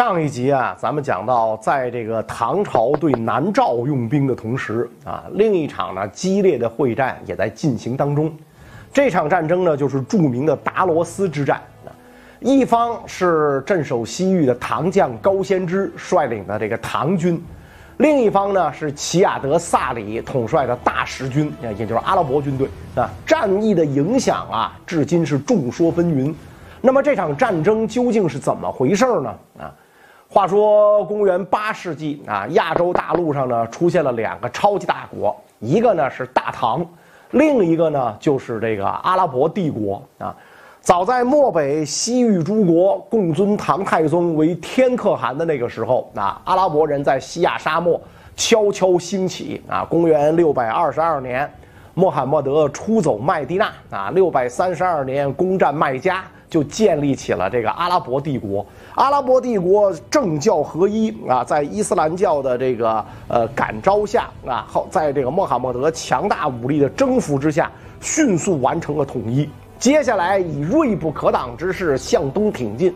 上一集啊，咱们讲到，在这个唐朝对南诏用兵的同时啊，另一场呢激烈的会战也在进行当中。这场战争呢，就是著名的达罗斯之战啊。一方是镇守西域的唐将高仙芝率领的这个唐军，另一方呢是齐亚德萨里统帅的大食军，也就是阿拉伯军队啊。战役的影响啊，至今是众说纷纭。那么这场战争究竟是怎么回事呢？啊？话说，公元八世纪啊，亚洲大陆上呢出现了两个超级大国，一个呢是大唐，另一个呢就是这个阿拉伯帝国啊。早在漠北西域诸国共尊唐太宗为天可汗的那个时候啊，阿拉伯人在西亚沙漠悄悄兴起啊。公元六百二十二年，穆罕默德出走麦地那啊，六百三十二年攻占麦加。就建立起了这个阿拉伯帝国。阿拉伯帝国政教合一啊，在伊斯兰教的这个呃感召下啊，后在这个穆罕默德强大武力的征服之下，迅速完成了统一。接下来以锐不可挡之势向东挺进，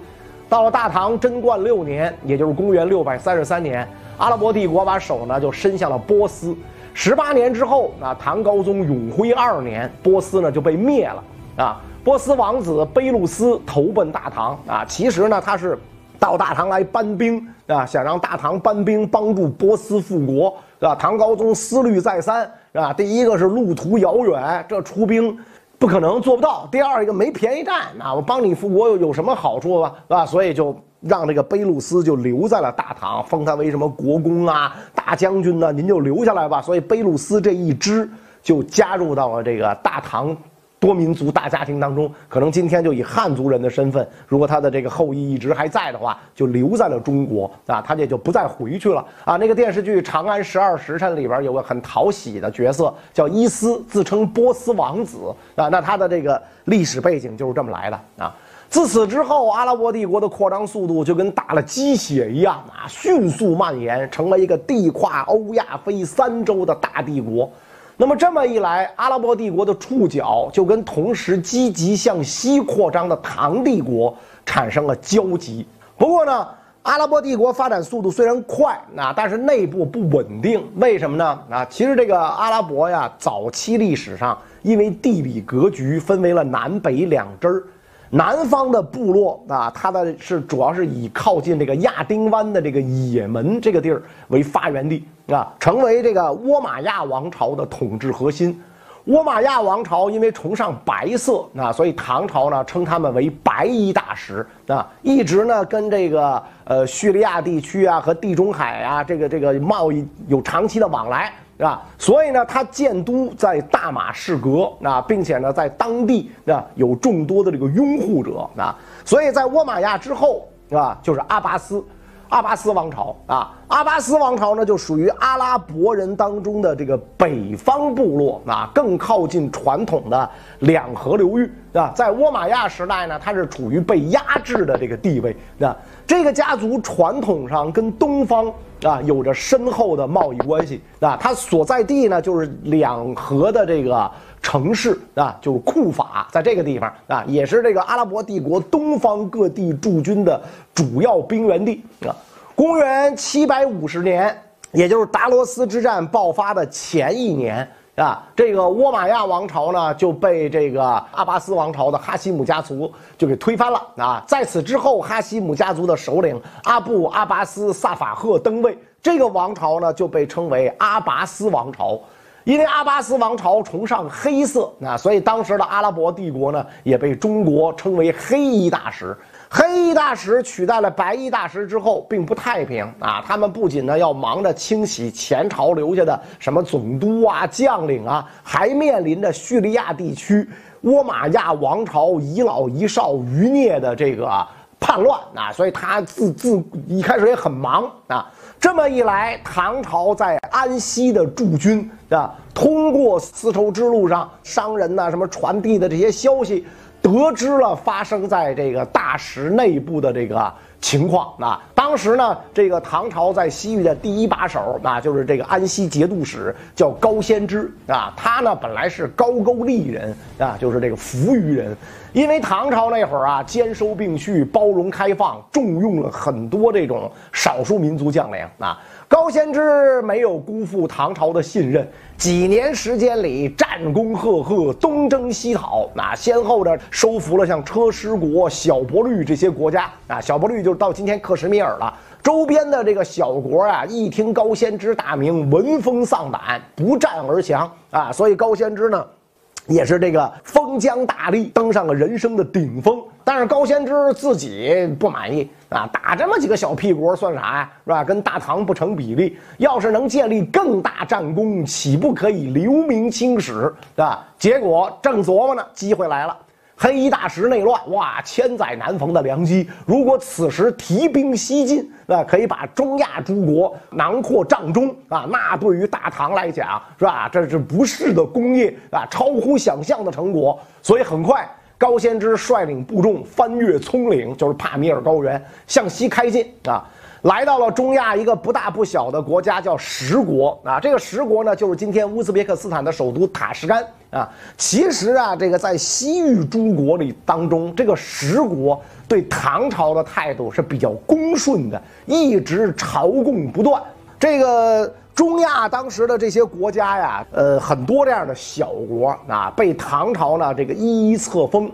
到了大唐贞观六年，也就是公元六百三十三年，阿拉伯帝国把手呢就伸向了波斯。十八年之后啊，唐高宗永徽二年，波斯呢就被灭了啊。波斯王子卑路斯投奔大唐啊，其实呢，他是到大唐来搬兵啊，想让大唐搬兵帮助波斯复国，啊？唐高宗思虑再三，啊？第一个是路途遥远，这出兵不可能做不到；第二一个没便宜占啊，我帮你复国有什么好处吧？是吧？所以就让这个卑路斯就留在了大唐，封他为什么国公啊、大将军呢？您就留下来吧。所以卑路斯这一支就加入到了这个大唐。多民族大家庭当中，可能今天就以汉族人的身份，如果他的这个后裔一直还在的话，就留在了中国啊，他也就不再回去了啊。那个电视剧《长安十二时辰》里边有个很讨喜的角色叫伊斯，自称波斯王子啊，那他的这个历史背景就是这么来的啊。自此之后，阿拉伯帝国的扩张速度就跟打了鸡血一样啊，迅速蔓延，成为一个地跨欧亚非三洲的大帝国。那么这么一来，阿拉伯帝国的触角就跟同时积极向西扩张的唐帝国产生了交集。不过呢，阿拉伯帝国发展速度虽然快，那但是内部不稳定。为什么呢？啊，其实这个阿拉伯呀，早期历史上因为地理格局分为了南北两支儿。南方的部落啊，它的是主要是以靠近这个亚丁湾的这个也门这个地儿为发源地啊，成为这个倭马亚王朝的统治核心。倭马亚王朝因为崇尚白色啊，所以唐朝呢称他们为白衣大使啊，一直呢跟这个呃叙利亚地区啊和地中海啊这个这个贸易有长期的往来。是吧？所以呢，他建都在大马士革啊，并且呢，在当地啊有众多的这个拥护者啊。所以在倭马亚之后啊，就是阿巴斯，阿巴斯王朝啊。阿巴斯王朝呢，就属于阿拉伯人当中的这个北方部落啊，更靠近传统的两河流域啊。在倭马亚时代呢，它是处于被压制的这个地位啊。这个家族传统上跟东方。啊，有着深厚的贸易关系啊，它所在地呢就是两河的这个城市啊，就是库法，在这个地方啊，也是这个阿拉伯帝国东方各地驻军的主要兵源地啊。公元七百五十年，也就是达罗斯之战爆发的前一年。啊，这个倭马亚王朝呢就被这个阿巴斯王朝的哈希姆家族就给推翻了啊！在此之后，哈希姆家族的首领阿布阿巴斯萨法赫登位，这个王朝呢就被称为阿巴斯王朝。因为阿巴斯王朝崇尚黑色啊，所以当时的阿拉伯帝国呢也被中国称为黑衣大使。黑衣大使取代了白衣大使之后，并不太平啊！他们不仅呢要忙着清洗前朝留下的什么总督啊、将领啊，还面临着叙利亚地区倭马亚王朝遗老遗少余孽的这个叛乱啊！所以他自自一开始也很忙啊。这么一来，唐朝在安西的驻军啊，通过丝绸之路上商人呐什么传递的这些消息。得知了发生在这个大石内部的这个情况啊。当时呢，这个唐朝在西域的第一把手啊，就是这个安西节度使叫高仙芝啊。他呢本来是高句丽人啊，就是这个扶余人。因为唐朝那会儿啊，兼收并蓄，包容开放，重用了很多这种少数民族将领啊。高仙芝没有辜负唐朝的信任，几年时间里战功赫赫，东征西讨，啊，先后的收服了像车师国、小勃律这些国家啊。小勃律就是到今天克什米尔了。周边的这个小国啊，一听高仙芝大名，闻风丧胆，不战而降啊。所以高仙芝呢。也是这个封疆大吏，登上了人生的顶峰。但是高仙芝自己不满意啊，打这么几个小屁国算啥呀？是吧？跟大唐不成比例。要是能建立更大战功，岂不可以留名青史？是吧？结果正琢磨呢，机会来了。黑衣大食内乱，哇，千载难逢的良机。如果此时提兵西进，那可以把中亚诸国囊括帐中啊，那对于大唐来讲，是吧？这是不世的功业啊，超乎想象的成果。所以很快，高仙芝率领部众翻越葱岭，就是帕米尔高原，向西开进啊。来到了中亚一个不大不小的国家，叫十国啊。这个十国呢，就是今天乌兹别克斯坦的首都塔什干啊。其实啊，这个在西域诸国里当中，这个十国对唐朝的态度是比较恭顺的，一直朝贡不断。这个中亚当时的这些国家呀，呃，很多这样的小国啊，被唐朝呢这个一一册封。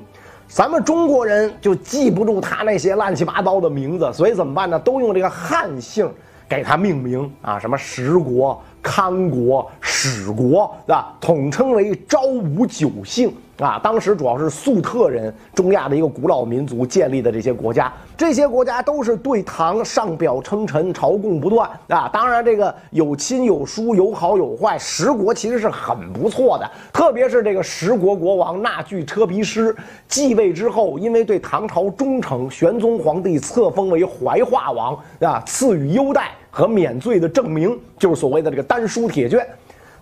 咱们中国人就记不住他那些乱七八糟的名字，所以怎么办呢？都用这个汉姓给他命名啊，什么石国。康国、史国，对吧？统称为昭武九姓啊。当时主要是粟特人，中亚的一个古老民族建立的这些国家，这些国家都是对唐上表称臣，朝贡不断啊。当然，这个有亲有疏，有好有坏。十国其实是很不错的，特别是这个十国国王那句车皮师继位之后，因为对唐朝忠诚，玄宗皇帝册封为怀化王啊，赐予优待。和免罪的证明，就是所谓的这个丹书铁卷。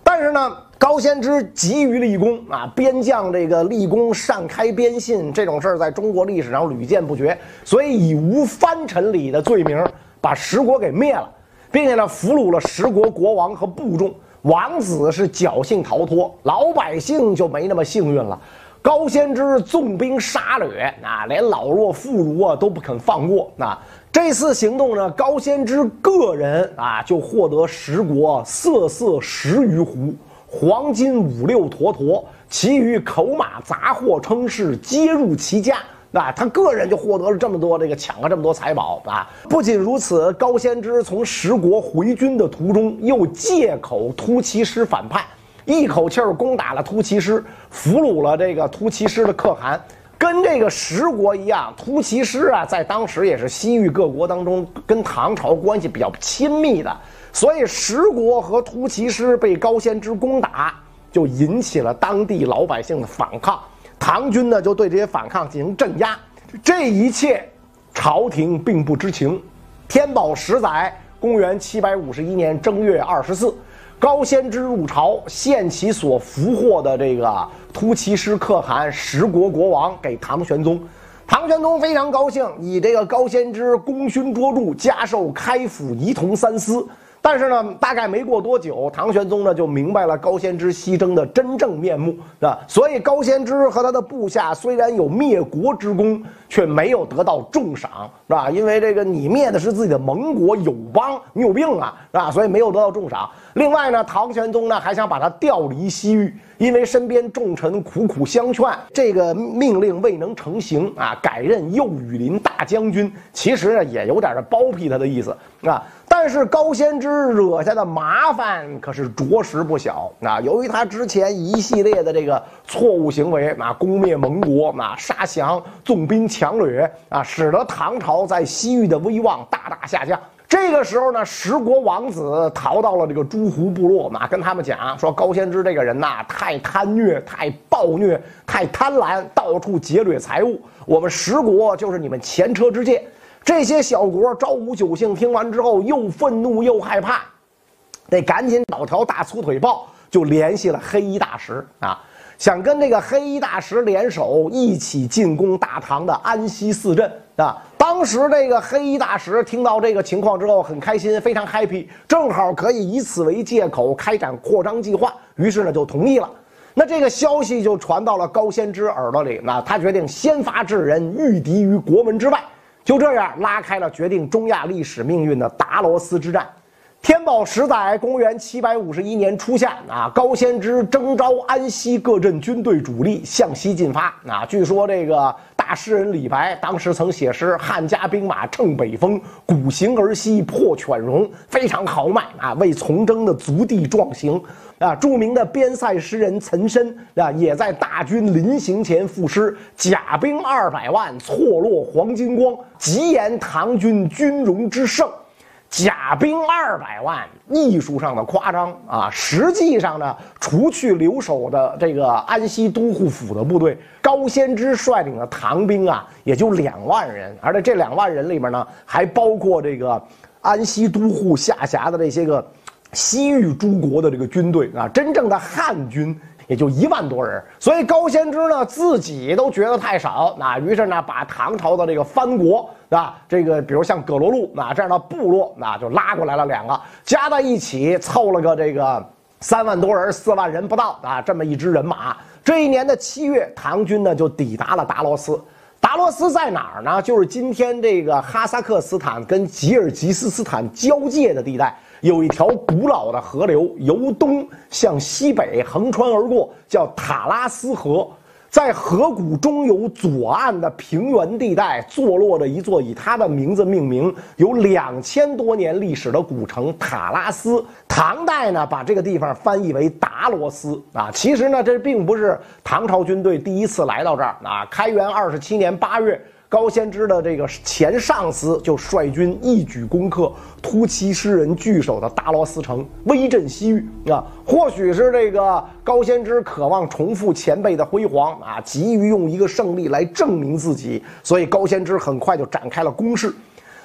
但是呢，高仙芝急于立功啊，边将这个立功擅开边信这种事儿，在中国历史上屡见不绝。所以以无藩臣礼的罪名，把十国给灭了，并且呢，俘虏了十国国王和部众。王子是侥幸逃脱，老百姓就没那么幸运了。高仙芝纵兵杀掠啊，连老弱妇孺啊都不肯放过啊。这次行动呢，高仙芝个人啊就获得十国色色十余斛，黄金五六坨坨，其余口马杂货称是皆入其家。那他个人就获得了这么多这个抢了这么多财宝啊！不仅如此，高仙芝从十国回军的途中，又借口突骑师反叛，一口气儿攻打了突骑师，俘虏了这个突骑师的可汗。跟这个十国一样，突骑师啊，在当时也是西域各国当中跟唐朝关系比较亲密的，所以十国和突骑师被高仙芝攻打，就引起了当地老百姓的反抗。唐军呢，就对这些反抗进行镇压。这一切，朝廷并不知情。天宝十载，公元七百五十一年正月二十四。高仙芝入朝，献其所俘获的这个突骑师可汗十国国王给唐玄宗。唐玄宗非常高兴，以这个高仙芝功勋卓著，加授开府仪同三司。但是呢，大概没过多久，唐玄宗呢就明白了高仙芝西征的真正面目，是吧？所以高仙芝和他的部下虽然有灭国之功，却没有得到重赏，是吧？因为这个你灭的是自己的盟国友邦，你有病啊，是吧？所以没有得到重赏。另外呢，唐玄宗呢还想把他调离西域，因为身边重臣苦苦相劝，这个命令未能成行啊，改任右羽林大将军。其实呢，也有点儿包庇他的意思啊。但是高仙芝惹下的麻烦可是着实不小啊！由于他之前一系列的这个错误行为啊，攻灭盟国啊，杀降、纵兵强掠啊，使得唐朝在西域的威望大大下降。这个时候呢，十国王子逃到了这个诸胡部落嘛，跟他们讲说高仙芝这个人呐，太贪虐、太暴虐、太贪婪，到处劫掠财物。我们十国就是你们前车之鉴。这些小国昭武九姓听完之后，又愤怒又害怕，得赶紧找条大粗腿抱，就联系了黑衣大石啊，想跟这个黑衣大石联手，一起进攻大唐的安西四镇啊。当时这个黑衣大使听到这个情况之后很开心，非常 happy，正好可以以此为借口开展扩张计划，于是呢就同意了。那这个消息就传到了高仙芝耳朵里，那他决定先发制人，御敌于国门之外。就这样拉开了决定中亚历史命运的达罗斯之战。天宝十载，公元七百五十一年初夏，啊，高仙芝征召安西各镇军队主力向西进发。啊，据说这个大诗人李白当时曾写诗：“汉家兵马乘北风，鼓行而西破犬戎”，非常豪迈啊，为从征的足地壮行。啊，著名的边塞诗人岑参啊，也在大军临行前赋诗：“甲兵二百万，错落黄金光，极言唐军军容之盛。”甲兵二百万，艺术上的夸张啊！实际上呢，除去留守的这个安西都护府的部队，高仙芝率领的唐兵啊，也就两万人。而且这两万人里面呢，还包括这个安西都护下辖的这些个西域诸国的这个军队啊，真正的汉军。也就一万多人，所以高仙芝呢自己都觉得太少，那于是呢把唐朝的这个藩国啊，这个比如像葛罗路啊这样的部落，那就拉过来了两个，加在一起凑了个这个三万多人，四万人不到啊，这么一支人马。这一年的七月，唐军呢就抵达了达罗斯。达罗斯在哪儿呢？就是今天这个哈萨克斯坦跟吉尔吉斯斯坦交界的地带。有一条古老的河流，由东向西北横穿而过，叫塔拉斯河。在河谷中游左岸的平原地带，坐落着一座以它的名字命名、有两千多年历史的古城塔拉斯。唐代呢，把这个地方翻译为达罗斯啊。其实呢，这并不是唐朝军队第一次来到这儿啊。开元二十七年八月。高仙芝的这个前上司就率军一举攻克突骑诗人据守的达罗斯城，威震西域啊！或许是这个高仙芝渴望重复前辈的辉煌啊，急于用一个胜利来证明自己，所以高仙芝很快就展开了攻势。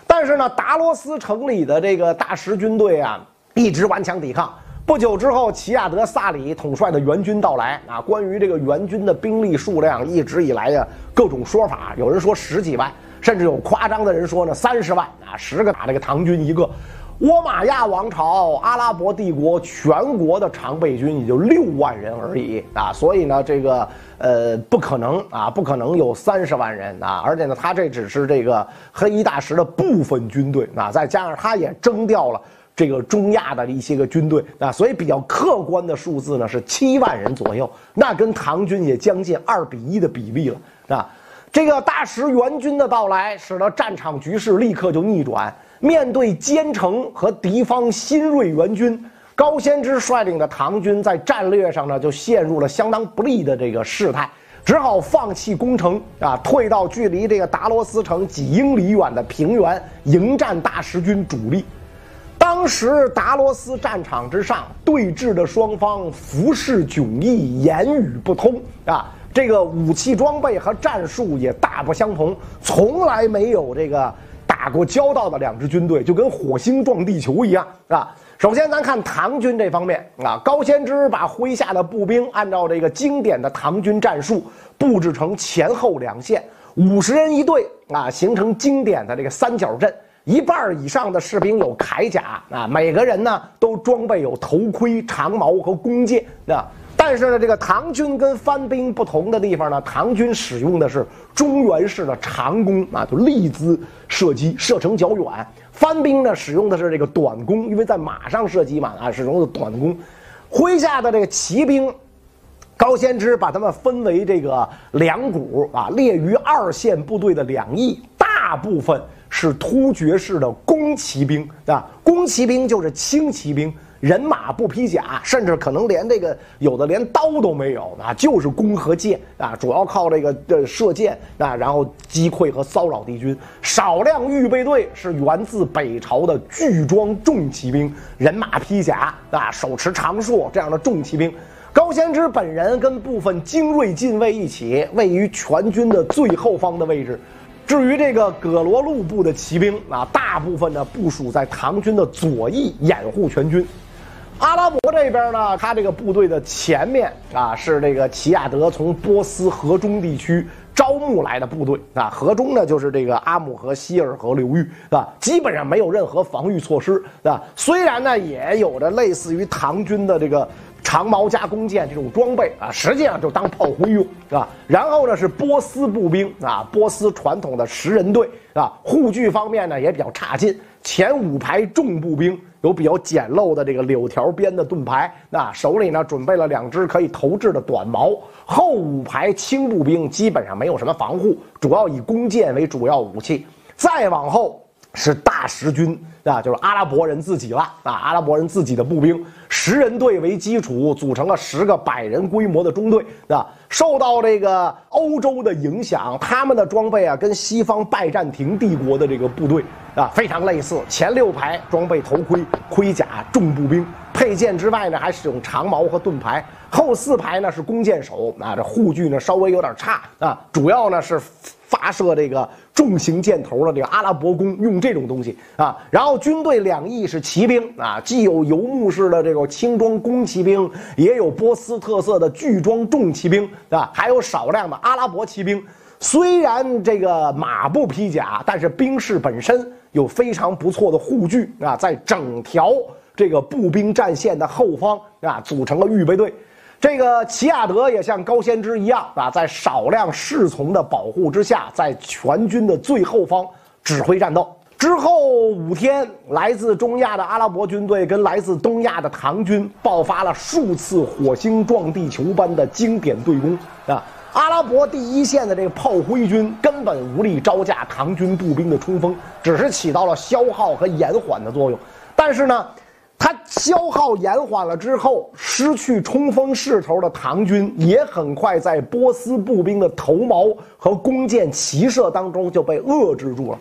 但是呢，达罗斯城里的这个大食军队啊，一直顽强抵抗。不久之后，齐亚德萨里统帅的援军到来啊。关于这个援军的兵力数量，一直以来呀各种说法，有人说十几万，甚至有夸张的人说呢三十万啊，十个打这个唐军一个。倭马亚王朝、阿拉伯帝国全国的常备军也就六万人而已啊，所以呢，这个呃不可能啊，不可能有三十万人啊。而且呢，他这只是这个黑衣大食的部分军队啊，再加上他也征调了。这个中亚的一些个军队啊，所以比较客观的数字呢是七万人左右，那跟唐军也将近二比一的比例了啊。这个大石援军的到来，使得战场局势立刻就逆转。面对坚城和敌方新锐援军，高仙芝率领的唐军在战略上呢就陷入了相当不利的这个事态，只好放弃攻城啊，退到距离这个达罗斯城几英里远的平原迎战大石军主力。当时达罗斯战场之上对峙的双方服饰迥异，言语不通啊，这个武器装备和战术也大不相同，从来没有这个打过交道的两支军队，就跟火星撞地球一样啊。首先，咱看唐军这方面啊，高仙芝把麾下的步兵按照这个经典的唐军战术布置成前后两线，五十人一队啊，形成经典的这个三角阵。一半以上的士兵有铠甲啊，每个人呢都装备有头盔、长矛和弓箭啊。但是呢，这个唐军跟番兵不同的地方呢，唐军使用的是中原式的长弓啊，就立姿射击，射程较远；番兵呢使用的是这个短弓，因为在马上射击嘛啊，使用的短弓。麾下的这个骑兵，高仙芝把他们分为这个两股啊，列于二线部队的两翼，大部分。是突厥式的弓骑兵啊，弓骑兵就是轻骑兵，人马不披甲，甚至可能连这个有的连刀都没有啊，就是弓和箭啊，主要靠这个呃射箭啊，然后击溃和骚扰敌军。少量预备队是源自北朝的巨装重骑兵，人马披甲啊，手持长槊这样的重骑兵。高仙芝本人跟部分精锐禁卫一起，位于全军的最后方的位置。至于这个葛罗路部的骑兵啊，大部分呢部署在唐军的左翼，掩护全军。阿拉伯这边呢，他这个部队的前面啊是这个齐亚德从波斯河中地区招募来的部队啊，河中呢就是这个阿姆河、希尔河流域，是吧？基本上没有任何防御措施，是吧？虽然呢也有着类似于唐军的这个长矛加弓箭这种装备啊，实际上就当炮灰用，是吧？然后呢是波斯步兵啊，波斯传统的十人队，啊，护具方面呢也比较差劲，前五排重步兵。有比较简陋的这个柳条编的盾牌，那手里呢准备了两支可以投掷的短矛。后五排轻步兵基本上没有什么防护，主要以弓箭为主要武器。再往后是大十军啊，就是阿拉伯人自己了啊，阿拉伯人自己的步兵。十人队为基础组成了十个百人规模的中队啊，受到这个欧洲的影响，他们的装备啊跟西方拜占庭帝国的这个部队啊非常类似。前六排装备头盔、盔甲、重步兵配件之外呢，还使用长矛和盾牌。后四排呢是弓箭手啊，这护具呢稍微有点差啊，主要呢是。发射这个重型箭头的这个阿拉伯弓用这种东西啊，然后军队两翼是骑兵啊，既有游牧式的这个轻装弓骑兵，也有波斯特色的巨装重骑兵啊，还有少量的阿拉伯骑兵。虽然这个马不披甲，但是兵士本身有非常不错的护具啊，在整条这个步兵战线的后方啊，组成了预备队。这个齐亚德也像高先知一样啊，在少量侍从的保护之下，在全军的最后方指挥战斗。之后五天，来自中亚的阿拉伯军队跟来自东亚的唐军爆发了数次火星撞地球般的经典对攻啊！阿拉伯第一线的这个炮灰军根本无力招架唐军步兵的冲锋，只是起到了消耗和延缓的作用。但是呢？他消耗延缓了之后，失去冲锋势头的唐军也很快在波斯步兵的头矛和弓箭齐射当中就被遏制住了。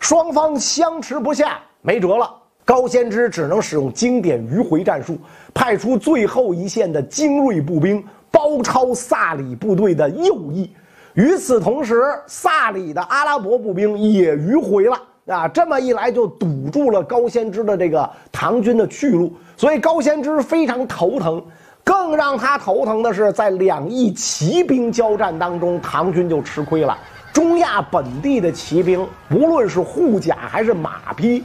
双方相持不下，没辙了。高先知只能使用经典迂回战术，派出最后一线的精锐步兵包抄萨里部队的右翼。与此同时，萨里的阿拉伯步兵也迂回了。啊，这么一来就堵住了高先知的这个唐军的去路，所以高先知非常头疼。更让他头疼的是，在两翼骑兵交战当中，唐军就吃亏了。中亚本地的骑兵，不论是护甲还是马匹，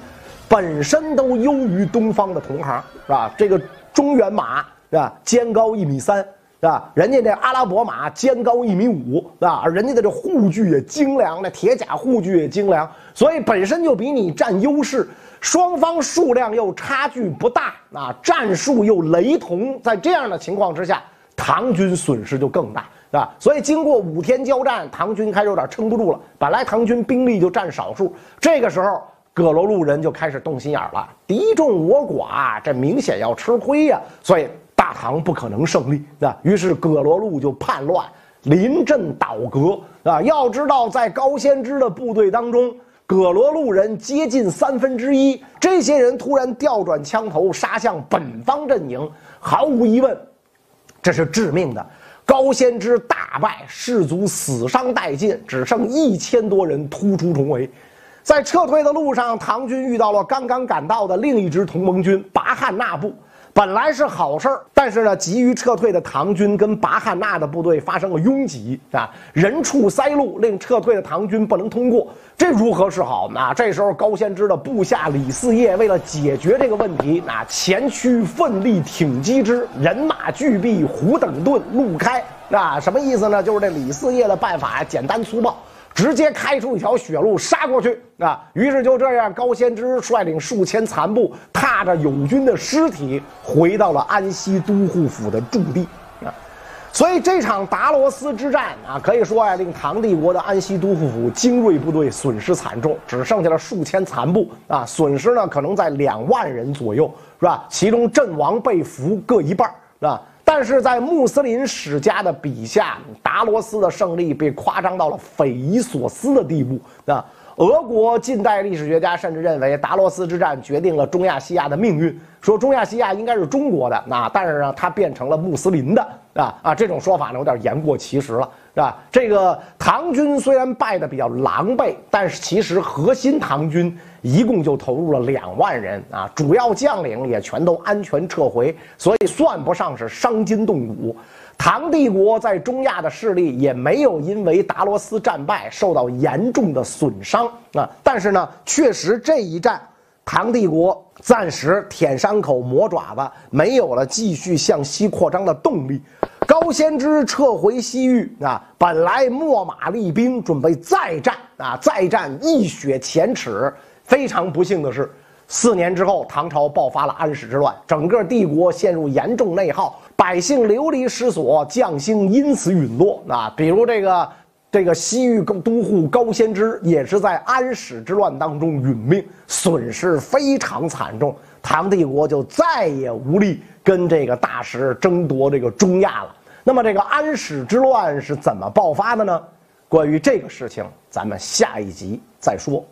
本身都优于东方的同行，是吧？这个中原马，是吧？肩高一米三。是吧？人家这阿拉伯马肩高一米五，是吧？人家的这护具也精良，那铁甲护具也精良，所以本身就比你占优势。双方数量又差距不大，啊，战术又雷同，在这样的情况之下，唐军损失就更大，是吧？所以经过五天交战，唐军开始有点撑不住了。本来唐军兵力就占少数，这个时候葛罗路人就开始动心眼了，敌众我寡，这明显要吃亏呀，所以。大唐不可能胜利，啊，于是葛罗路就叛乱，临阵倒戈，啊，要知道在高仙芝的部队当中，葛罗路人接近三分之一，这些人突然调转枪头杀向本方阵营，毫无疑问，这是致命的。高仙芝大败，士卒死伤殆尽，只剩一千多人突出重围，在撤退的路上，唐军遇到了刚刚赶到的另一支同盟军拔汉纳部。本来是好事儿，但是呢，急于撤退的唐军跟拔汉纳的部队发生了拥挤啊，人畜塞路，令撤退的唐军不能通过。这如何是好？啊，这时候高仙芝的部下李嗣业为了解决这个问题，啊，前驱奋力挺击之，人马俱备，虎等盾，路开。啊，什么意思呢？就是这李嗣业的办法简单粗暴。直接开出一条血路杀过去啊！于是就这样，高仙芝率领数千残部，踏着友军的尸体，回到了安西都护府的驻地啊！所以这场达罗斯之战啊，可以说呀，令唐帝国的安西都护府精锐部队损失惨重，只剩下了数千残部啊！损失呢，可能在两万人左右，是吧？其中阵亡被俘各一半，是吧？但是在穆斯林史家的笔下，达罗斯的胜利被夸张到了匪夷所思的地步那！俄国近代历史学家甚至认为，达罗斯之战决定了中亚西亚的命运，说中亚西亚应该是中国的，啊，但是呢，它变成了穆斯林的，啊啊，这种说法呢有点言过其实了，是吧？这个唐军虽然败得比较狼狈，但是其实核心唐军一共就投入了两万人，啊，主要将领也全都安全撤回，所以算不上是伤筋动骨。唐帝国在中亚的势力也没有因为达罗斯战败受到严重的损伤啊，但是呢，确实这一战，唐帝国暂时舔伤口磨爪子，没有了继续向西扩张的动力。高仙芝撤回西域啊，本来秣马厉兵，准备再战啊，再战一雪前耻。非常不幸的是。四年之后，唐朝爆发了安史之乱，整个帝国陷入严重内耗，百姓流离失所，将星因此陨落。啊，比如这个这个西域都护高仙芝，也是在安史之乱当中殒命，损失非常惨重。唐帝国就再也无力跟这个大石争夺这个中亚了。那么，这个安史之乱是怎么爆发的呢？关于这个事情，咱们下一集再说。